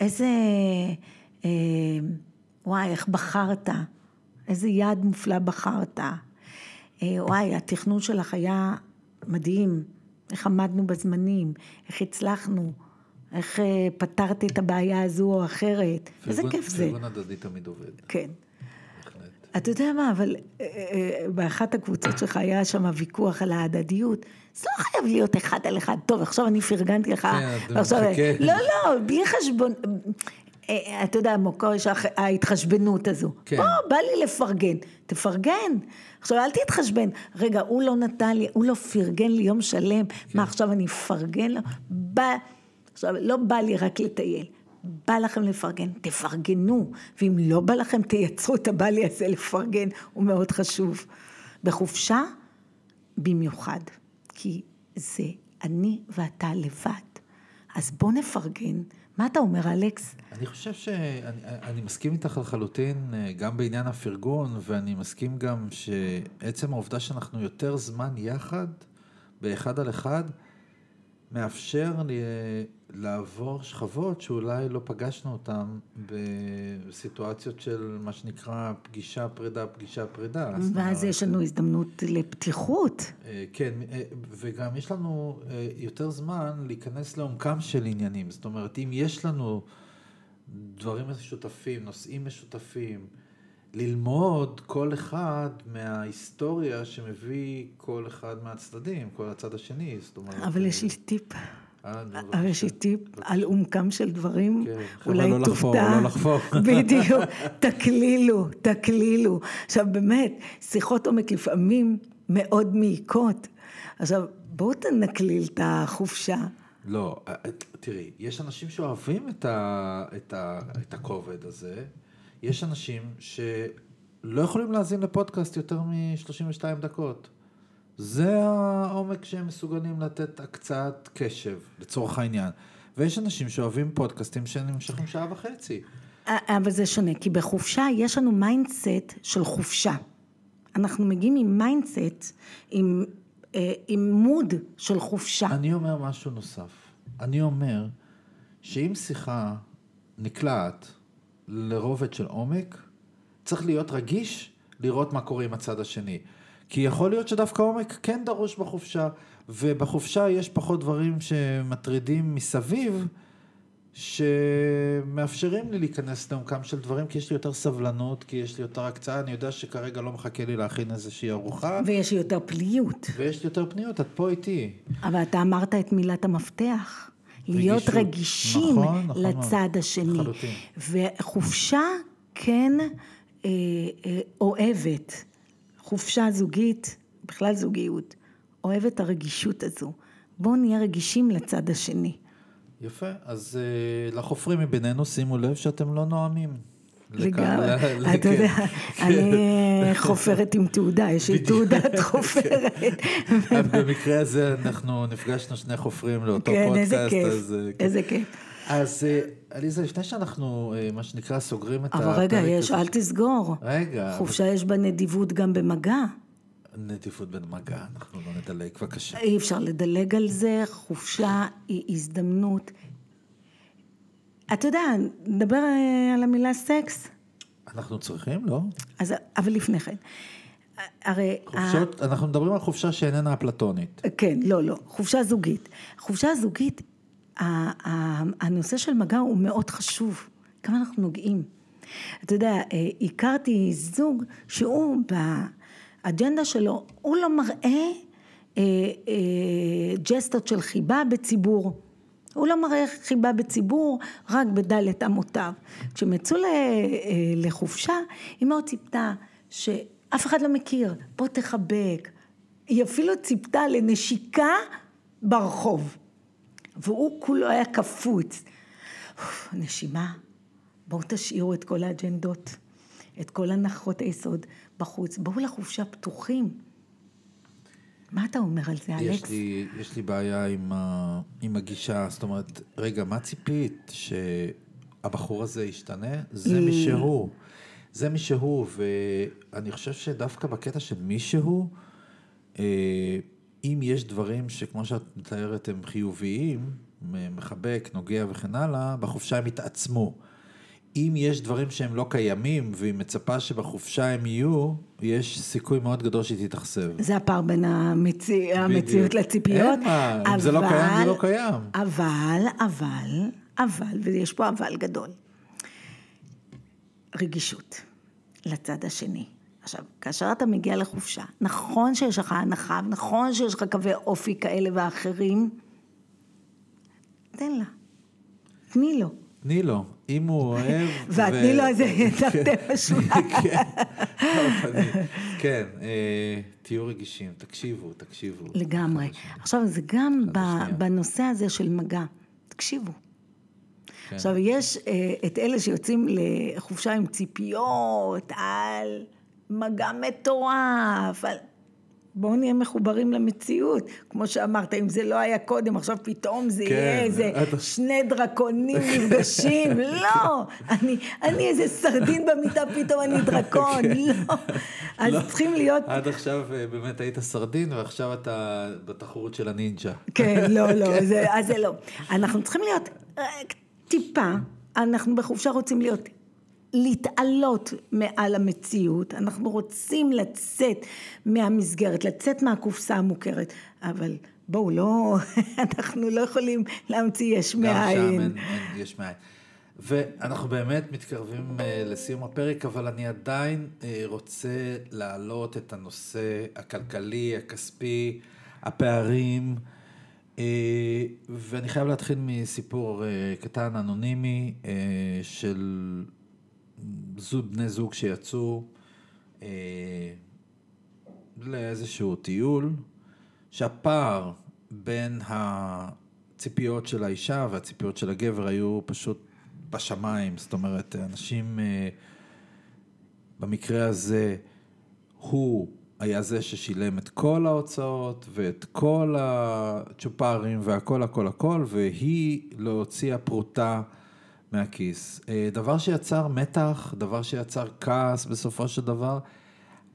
איזה... אה, וואי, איך בחרת. איזה יעד מופלא בחרת. אה, וואי, התכנון שלך היה מדהים. איך עמדנו בזמנים, איך הצלחנו, איך אה, פתרת את הבעיה הזו או אחרת. איזה כיף זה. פרגון הדדי תמיד עובד, כן. אתה יודע מה, אבל אה, אה, באחת הקבוצות שלך היה שם ויכוח על ההדדיות. זה לא חייב להיות אחד על אחד. טוב, עכשיו אני פרגנתי לך. כן, מחכה. לא, לא, בלי חשבון. אה, אתה יודע, מוכר יש ההתחשבנות הזו. כן. בוא, בא לי לפרגן. תפרגן. עכשיו, אל תתחשבן. רגע, הוא לא נתן לי, הוא לא פרגן לי יום שלם. כן. מה, עכשיו אני אפרגן לו? בא... עכשיו, לא בא לי רק לטייל. בא לכם לפרגן, תפרגנו, ואם לא בא לכם, תייצרו את הבא לי הזה לפרגן, הוא מאוד חשוב. בחופשה, במיוחד, כי זה אני ואתה לבד. אז בוא נפרגן. מה אתה אומר, אלכס? אני חושב שאני אני מסכים איתך לחלוטין, אה, גם בעניין הפרגון, ואני מסכים גם שעצם העובדה שאנחנו יותר זמן יחד, באחד על אחד, מאפשר לי אה, לעבור שכבות שאולי לא פגשנו אותן בסיטואציות של מה שנקרא פגישה פרידה, פגישה פרידה. ואז יש לנו הזדמנות לפתיחות. אה, כן, אה, וגם יש לנו יותר זמן להיכנס לעומקם של עניינים. זאת אומרת, אם יש לנו דברים משותפים, נושאים משותפים, ללמוד כל אחד מההיסטוריה שמביא כל אחד מהצדדים, כל הצד השני, זאת אומרת... אבל יש לי טיפ. אה, נו, אבל יש לי טיפ על עומקם של דברים, כן, אולי לא תופתע. לא. בדיוק, תקלילו, תקלילו. עכשיו באמת, שיחות עומק לפעמים מאוד מעיקות. עכשיו, בואו נקליל את החופשה. לא, אה, תראי, יש אנשים שאוהבים את, ה, את, ה, את הכובד הזה, יש אנשים שלא יכולים להאזין לפודקאסט יותר מ-32 דקות. זה העומק שהם מסוגלים לתת הקצאת קשב, לצורך העניין. ויש אנשים שאוהבים פודקאסטים שנמשכים שעה וחצי. אבל זה שונה, כי בחופשה יש לנו mindset של חופשה. אנחנו מגיעים עם mindset, עם, אה, עם mood של חופשה. אני אומר משהו נוסף. אני אומר שאם שיחה נקלעת לרובד של עומק, צריך להיות רגיש לראות מה קורה עם הצד השני. כי יכול להיות שדווקא עומק כן דרוש בחופשה, ובחופשה יש פחות דברים שמטרידים מסביב, שמאפשרים לי להיכנס לעומקם של דברים, כי יש לי יותר סבלנות, כי יש לי יותר הקצאה, אני יודע שכרגע לא מחכה לי להכין איזושהי ארוחה. ויש לי יותר פניות. ויש לי יותר פניות, את פה איתי. אבל אתה אמרת את מילת המפתח. להיות רגישות. רגישים נכון, נכון, לצד השני. חלוטין. וחופשה כן אה, אה, אוהבת, חופשה זוגית, בכלל זוגיות, אוהבת הרגישות הזו. בואו נהיה רגישים לצד השני. יפה, אז uh, לחופרים מבינינו, שימו לב שאתם לא נואמים. לגמרי, אתה יודע, אני חופרת עם תעודה, יש לי תעודת חופרת. במקרה הזה אנחנו נפגשנו שני חופרים לאותו פודקאסט. כן, איזה כיף, איזה כיף. אז אה, עליזה, לפני שאנחנו, אה, מה שנקרא, סוגרים את הפרק... אבל רגע, יש, אל תסגור. רגע. חופשה יש בה נדיבות גם במגע. נדיבות במגע, אנחנו לא נדלג, בבקשה. אי אפשר לדלג על זה, חופשה היא הזדמנות. אתה יודע, נדבר אה, על המילה סקס. אנחנו צריכים, לא? אז, אבל לפני כן. הרי... חופשות, ה... אנחנו מדברים על חופשה שאיננה אפלטונית. כן, לא, לא. חופשה זוגית. חופשה זוגית הנושא של מגע הוא מאוד חשוב, כמה אנחנו נוגעים. אתה יודע, אה, הכרתי זוג שהוא באג'נדה שלו, הוא לא מראה אה, אה, ג'סטות של חיבה בציבור. הוא לא מראה חיבה בציבור, רק בדלת אמותיו. כשהם יצאו לחופשה, היא מאוד ציפתה שאף אחד לא מכיר, בוא תחבק. היא אפילו ציפתה לנשיקה ברחוב. והוא כולו היה קפוץ. נשימה, בואו תשאירו את כל האג'נדות, את כל הנחות היסוד בחוץ, בואו לחופשה פתוחים. מה אתה אומר על זה, אלכס? יש לי, יש לי בעיה עם, ה, עם הגישה, זאת אומרת, רגע, מה ציפית? שהבחור הזה ישתנה? זה מי שהוא. זה מי שהוא, ואני חושב שדווקא בקטע של מי שהוא, אה, אם יש דברים שכמו שאת מתארת הם חיוביים, מחבק, נוגע וכן הלאה, בחופשה הם יתעצמו. אם יש דברים שהם לא קיימים, והיא מצפה שבחופשה הם יהיו, יש סיכוי מאוד גדול שהיא תתאכזב. זה הפער בין המציא, המציאות לציפיות. אין מה, אבל, אם זה לא קיים, זה לא קיים. אבל, אבל, אבל, ויש פה אבל גדול. רגישות לצד השני. עכשיו, כאשר אתה מגיע לחופשה, נכון שיש לך הנחה, נכון שיש לך קווי אופי כאלה ואחרים, תן לה, תני לו. תני לו, אם הוא אוהב... והתני לו הזה תרתי משמע. כן, אה, תהיו רגישים, תקשיבו, תקשיבו. לגמרי. עכשיו, זה גם בנושא הזה של מגע, תקשיבו. כן. עכשיו, יש אה, את אלה שיוצאים לחופשה עם ציפיות על... מגע מטורף, בואו נהיה מחוברים למציאות, כמו שאמרת, אם זה לא היה קודם, עכשיו פתאום זה כן, יהיה איזה את... שני דרקונים נפגשים, לא, אני, אני איזה סרדין במיטה, פתאום אני דרקון, כן. לא, אז לא, צריכים להיות... עד עכשיו אה, באמת היית סרדין, ועכשיו אתה בתחרות של הנינג'ה. כן, לא, לא, כן. זה, אז זה לא. אנחנו צריכים להיות אה, טיפה, אנחנו בחופשה רוצים להיות להתעלות מעל המציאות, אנחנו רוצים לצאת מהמסגרת, לצאת מהקופסה המוכרת, אבל בואו לא, אנחנו לא יכולים להמציא יש מאין. גם שם אין, אין יש מאין. ואנחנו באמת מתקרבים uh, לסיום הפרק, אבל אני עדיין uh, רוצה להעלות את הנושא הכלכלי, הכספי, הפערים, uh, ואני חייב להתחיל מסיפור קטן, אנונימי, של זוג, בני זוג שיצאו אה, לאיזשהו טיול, שהפער בין הציפיות של האישה והציפיות של הגבר היו פשוט בשמיים, זאת אומרת, אנשים אה, במקרה הזה הוא היה זה ששילם את כל ההוצאות ואת כל הצ'ופרים והכל הכל הכל, והיא לא הוציאה פרוטה מהכיס. אה, דבר שיצר מתח, דבר שיצר כעס בסופו של דבר,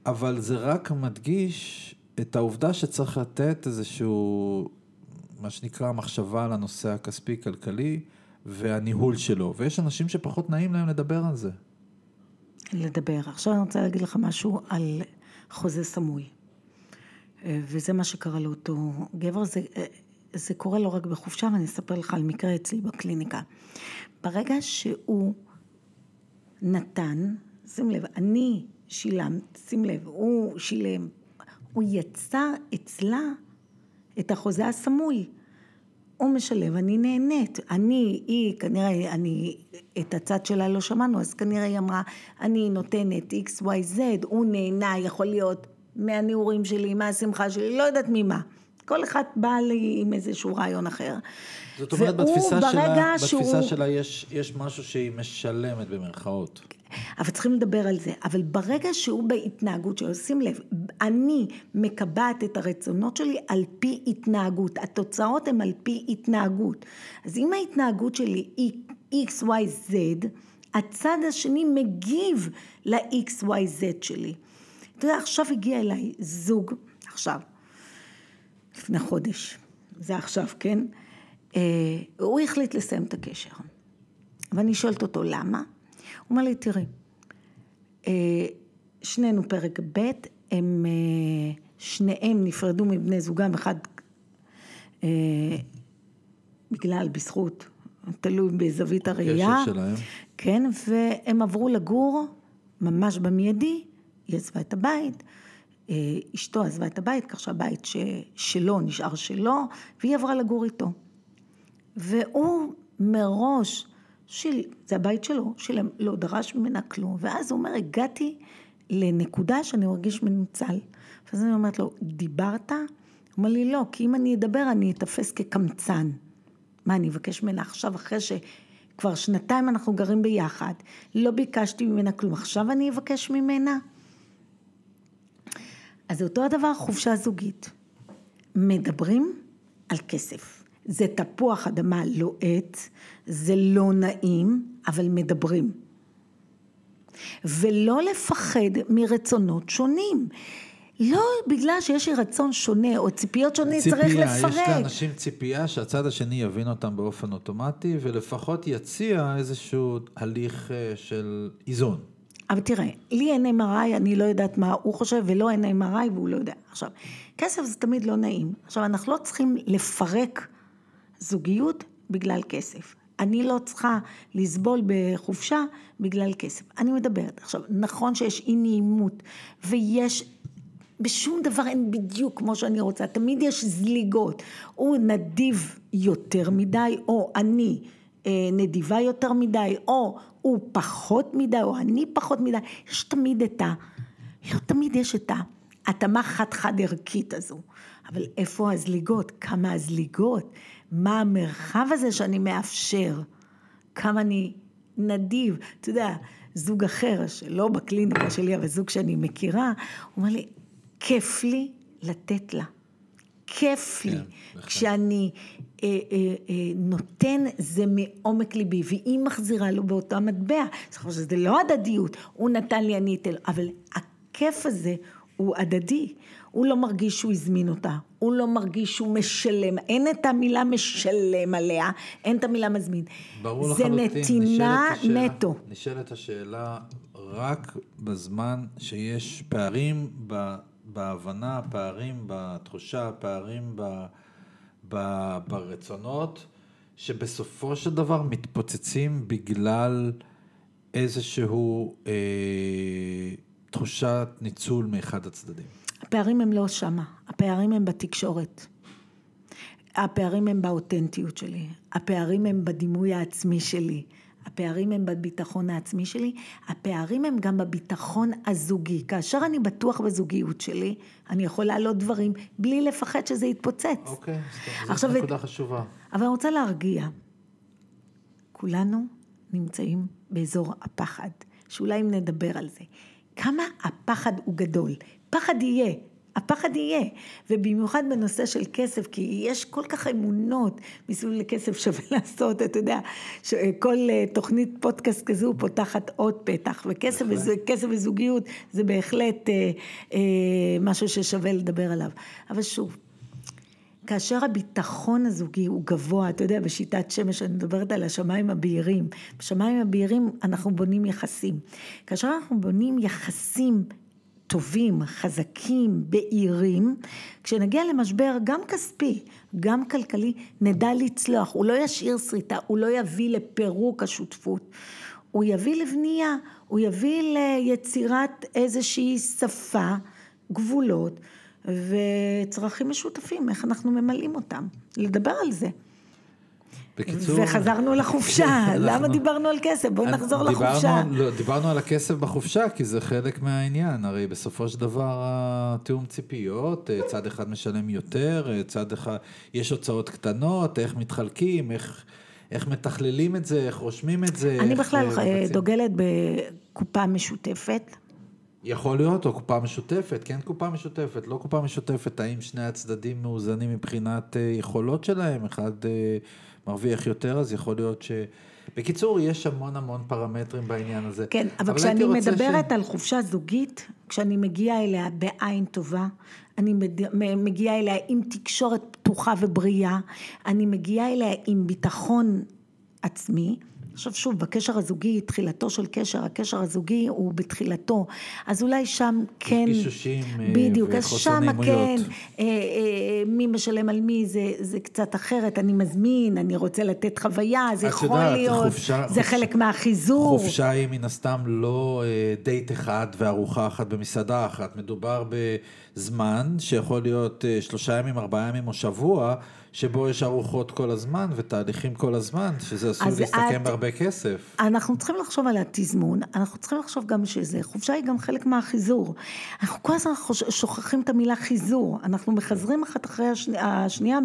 אבל זה רק מדגיש את העובדה שצריך לתת איזשהו, מה שנקרא, מחשבה על הנושא הכספי-כלכלי והניהול שלו, ויש אנשים שפחות נעים להם לדבר על זה. לדבר. עכשיו אני רוצה להגיד לך משהו על חוזה סמוי. אה, וזה מה שקרה לאותו גבר, זה, אה, זה קורה לא רק בחופשה, ואני אספר לך על מקרה אצלי בקליניקה. ברגע שהוא נתן, שים לב, אני שילם, שים לב, הוא שילם, הוא יצר אצלה את החוזה הסמוי. הוא משלם, אני נהנית. אני, היא, כנראה, אני, את הצד שלה לא שמענו, אז כנראה היא אמרה, אני נותנת x, y, z, הוא נהנה, יכול להיות מהנעורים שלי, מהשמחה שלי, לא יודעת ממה. כל אחד בא לי עם איזשהו רעיון אחר. זאת אומרת, בתפיסה שלה, שהוא... בתפיסה שלה יש, יש משהו שהיא משלמת במרכאות. אבל צריכים לדבר על זה. אבל ברגע שהוא בהתנהגות שלו, שים לב, אני מקבעת את הרצונות שלי על פי התנהגות. התוצאות הן על פי התנהגות. אז אם ההתנהגות שלי היא x, y, z, הצד השני מגיב ל-x, y, z שלי. אתה יודע, עכשיו הגיע אליי זוג, עכשיו, לפני חודש, זה עכשיו, כן? אה, הוא החליט לסיים את הקשר. ואני שואלת אותו, למה? הוא אומר לי, תראי, אה, שנינו פרק ב', הם אה, שניהם נפרדו מבני זוגם, אחד בגלל, בזכות, תלוי בזווית הראייה. קשר שלהם. כן, והם עברו לגור ממש במיידי, היא עזבה את הבית, אשתו עזבה את הבית, כך שהבית שלו נשאר שלו, והיא עברה לגור איתו. והוא מראש, של, זה הבית שלו, שילם, לא דרש ממנה כלום, ואז הוא אומר, הגעתי לנקודה שאני מרגיש מנוצל. ואז אני אומרת לו, דיברת? הוא אומר לי, לא, כי אם אני אדבר אני אתפס כקמצן. מה, אני אבקש ממנה עכשיו, אחרי שכבר שנתיים אנחנו גרים ביחד, לא ביקשתי ממנה כלום, עכשיו אני אבקש ממנה? אז זה אותו הדבר חופשה זוגית. מדברים על כסף. זה תפוח אדמה לוהט, זה לא נעים, אבל מדברים. ולא לפחד מרצונות שונים. לא בגלל שיש לי רצון שונה או ציפיות שונות צריך לפרק. יש לאנשים ציפייה שהצד השני יבין אותם באופן אוטומטי ולפחות יציע איזשהו הליך אה, של איזון. אבל תראה, לי אין MRI, אני לא יודעת מה הוא חושב, ולא אין MRI והוא לא יודע. עכשיו, כסף זה תמיד לא נעים. עכשיו, אנחנו לא צריכים לפרק זוגיות בגלל כסף. אני לא צריכה לסבול בחופשה בגלל כסף. אני מדברת. עכשיו, נכון שיש אי נעימות ויש, בשום דבר אין בדיוק כמו שאני רוצה, תמיד יש זליגות. הוא נדיב יותר מדי, או אני נדיבה יותר מדי, או הוא פחות מדי, או אני פחות מדי. יש תמיד את ה... לא תמיד יש את ההתאמה חד-חד ערכית הזו. אבל איפה הזליגות? כמה הזליגות? מה המרחב הזה שאני מאפשר, כמה אני נדיב, אתה יודע, זוג אחר, שלא בקליניקה שלי, אבל זוג שאני מכירה, הוא אומר לי, כיף לי לתת לה. כיף לי. כן, כשאני אה, אה, אה, נותן זה מעומק ליבי, והיא מחזירה לו באותה מטבע. זה לא הדדיות, הוא נתן לי, אני אתן לו, אבל הכיף הזה הוא הדדי. הוא לא מרגיש שהוא הזמין אותה, הוא לא מרגיש שהוא משלם, אין את המילה משלם עליה, אין את המילה מזמין. ברור לחלוטין. זה נתינה נטו. נשאלת השאלה רק בזמן שיש פערים ב, בהבנה, פערים בתחושה, פערים ב, ב, ברצונות, שבסופו של דבר מתפוצצים בגלל איזשהו אה, תחושת ניצול מאחד הצדדים. הפערים הם לא שמה, הפערים הם בתקשורת. הפערים הם באותנטיות שלי, הפערים הם בדימוי העצמי שלי, הפערים הם בביטחון העצמי שלי, הפערים הם גם בביטחון הזוגי. כאשר אני בטוח בזוגיות שלי, אני יכול להעלות דברים בלי לפחד שזה יתפוצץ. אוקיי, זאת נקודה חשובה. אבל אני רוצה להרגיע. כולנו נמצאים באזור הפחד, שאולי אם נדבר על זה. כמה הפחד הוא גדול. פחד יהיה, הפחד יהיה, ובמיוחד בנושא של כסף, כי יש כל כך אמונות מסביב לכסף שווה לעשות, אתה יודע, כל אה, תוכנית פודקאסט כזו פותחת עוד פתח, וכסף וזה, וזוגיות זה בהחלט אה, אה, משהו ששווה לדבר עליו. אבל שוב, כאשר הביטחון הזוגי הוא גבוה, אתה יודע, בשיטת שמש, אני מדברת על השמיים הבהירים. בשמיים הבהירים אנחנו בונים יחסים. כאשר אנחנו בונים יחסים טובים, חזקים, בהירים, כשנגיע למשבר גם כספי, גם כלכלי, נדע לצלוח. הוא לא ישאיר שריטה, הוא לא יביא לפירוק השותפות. הוא יביא לבנייה, הוא יביא ליצירת איזושהי שפה, גבולות וצרכים משותפים, איך אנחנו ממלאים אותם. לדבר על זה. בקיצור... וחזרנו לחופשה, למה דיברנו על כסף? בואו נחזור לחופשה. לא, דיברנו על הכסף בחופשה, כי זה חלק מהעניין, הרי בסופו של דבר התיאום ציפיות, אה, צד אחד משלם יותר, אה, צד אחד, יש הוצאות קטנות, איך מתחלקים, איך... איך מתכללים את זה, איך רושמים את זה. אני בכלל אה, דוגלת בקופה משותפת. יכול להיות, או קופה משותפת, כן קופה משותפת, לא קופה משותפת, האם שני הצדדים מאוזנים מבחינת יכולות שלהם, אחד מרוויח יותר, אז יכול להיות ש... בקיצור, יש המון המון פרמטרים בעניין הזה. כן, אבל, אבל כשאני מדברת ש... על חופשה זוגית, כשאני מגיעה אליה בעין טובה, אני מגיעה אליה עם תקשורת פתוחה ובריאה, אני מגיעה אליה עם ביטחון עצמי, עכשיו שוב, בקשר הזוגי, תחילתו של קשר, הקשר הזוגי הוא בתחילתו, אז אולי שם כן, גישושים אה, בדיוק, אז שם כן, אה, אה, מי משלם על מי זה, זה קצת אחרת, אני מזמין, אני רוצה לתת חוויה, זה יכול יודעת, להיות, חופשה, זה חופשה, חלק מהחיזור. חופשה היא מן הסתם לא דייט אחד וארוחה אחת במסעדה אחת, מדובר בזמן שיכול להיות שלושה ימים, ארבעה ימים או שבוע, שבו יש ארוחות כל הזמן ותהליכים כל הזמן, שזה עשוי להסתכם את... בהרבה כסף. אנחנו צריכים לחשוב על התזמון, אנחנו צריכים לחשוב גם שזה, חופשה היא גם חלק מהחיזור. אנחנו כל הזמן שוכחים את המילה חיזור, אנחנו מחזרים אחת אחרי השני, השנייה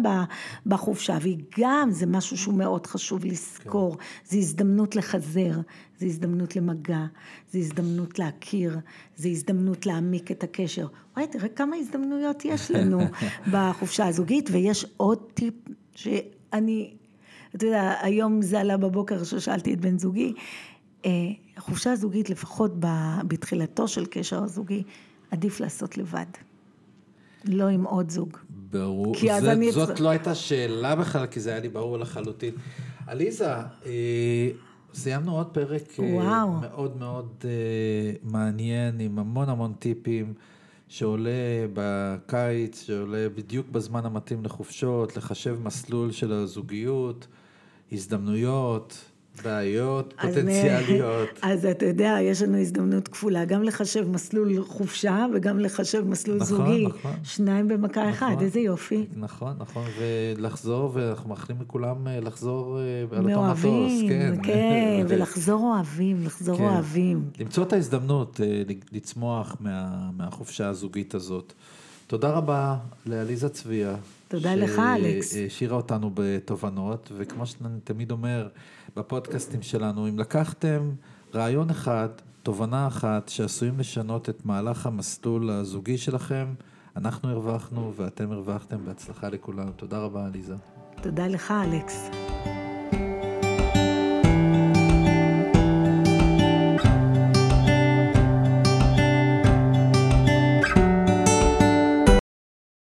בחופשה, והיא גם, זה משהו שהוא מאוד חשוב לזכור, כן. זו הזדמנות לחזר, זו הזדמנות למגע, זו הזדמנות להכיר, זו הזדמנות להעמיק את הקשר. וואי, תראה כמה הזדמנויות יש לנו בחופשה הזוגית, ויש עוד טיפ שאני, אתה יודע, היום זה עלה בבוקר ששאלתי את בן זוגי, אה, חופשה זוגית, לפחות בתחילתו של קשר הזוגי, עדיף לעשות לבד. לא עם עוד זוג. ברור, זה, אני... זאת לא הייתה שאלה בכלל, כי זה היה לי ברור לחלוטין. עליזה, אה, סיימנו עוד פרק אה, וואו. מאוד מאוד uh, מעניין, עם המון המון טיפים, שעולה בקיץ, שעולה בדיוק בזמן המתאים לחופשות, לחשב מסלול של הזוגיות, הזדמנויות. בעיות פוטנציאליות. אז אתה יודע, יש לנו הזדמנות כפולה, גם לחשב מסלול חופשה וגם לחשב מסלול נכון, זוגי. נכון, נכון. שניים במכה נכון, אחת, איזה יופי. נכון, נכון, ולחזור, ואנחנו מאחלים לכולם אה, לחזור אה, על אותו מטוס. כן, כן, ולחזור אוהבים, לחזור כן. אוהבים. למצוא את ההזדמנות אה, לצמוח מה, מהחופשה הזוגית הזאת. תודה רבה לעליזה צביה. תודה לך, אלכס. שהשאירה אותנו בתובנות, וכמו שאני תמיד אומר בפודקאסטים שלנו, אם לקחתם רעיון אחד, תובנה אחת, שעשויים לשנות את מהלך המסלול הזוגי שלכם, אנחנו הרווחנו ואתם הרווחתם. בהצלחה לכולנו. תודה רבה, עליזה. תודה לך, אלכס.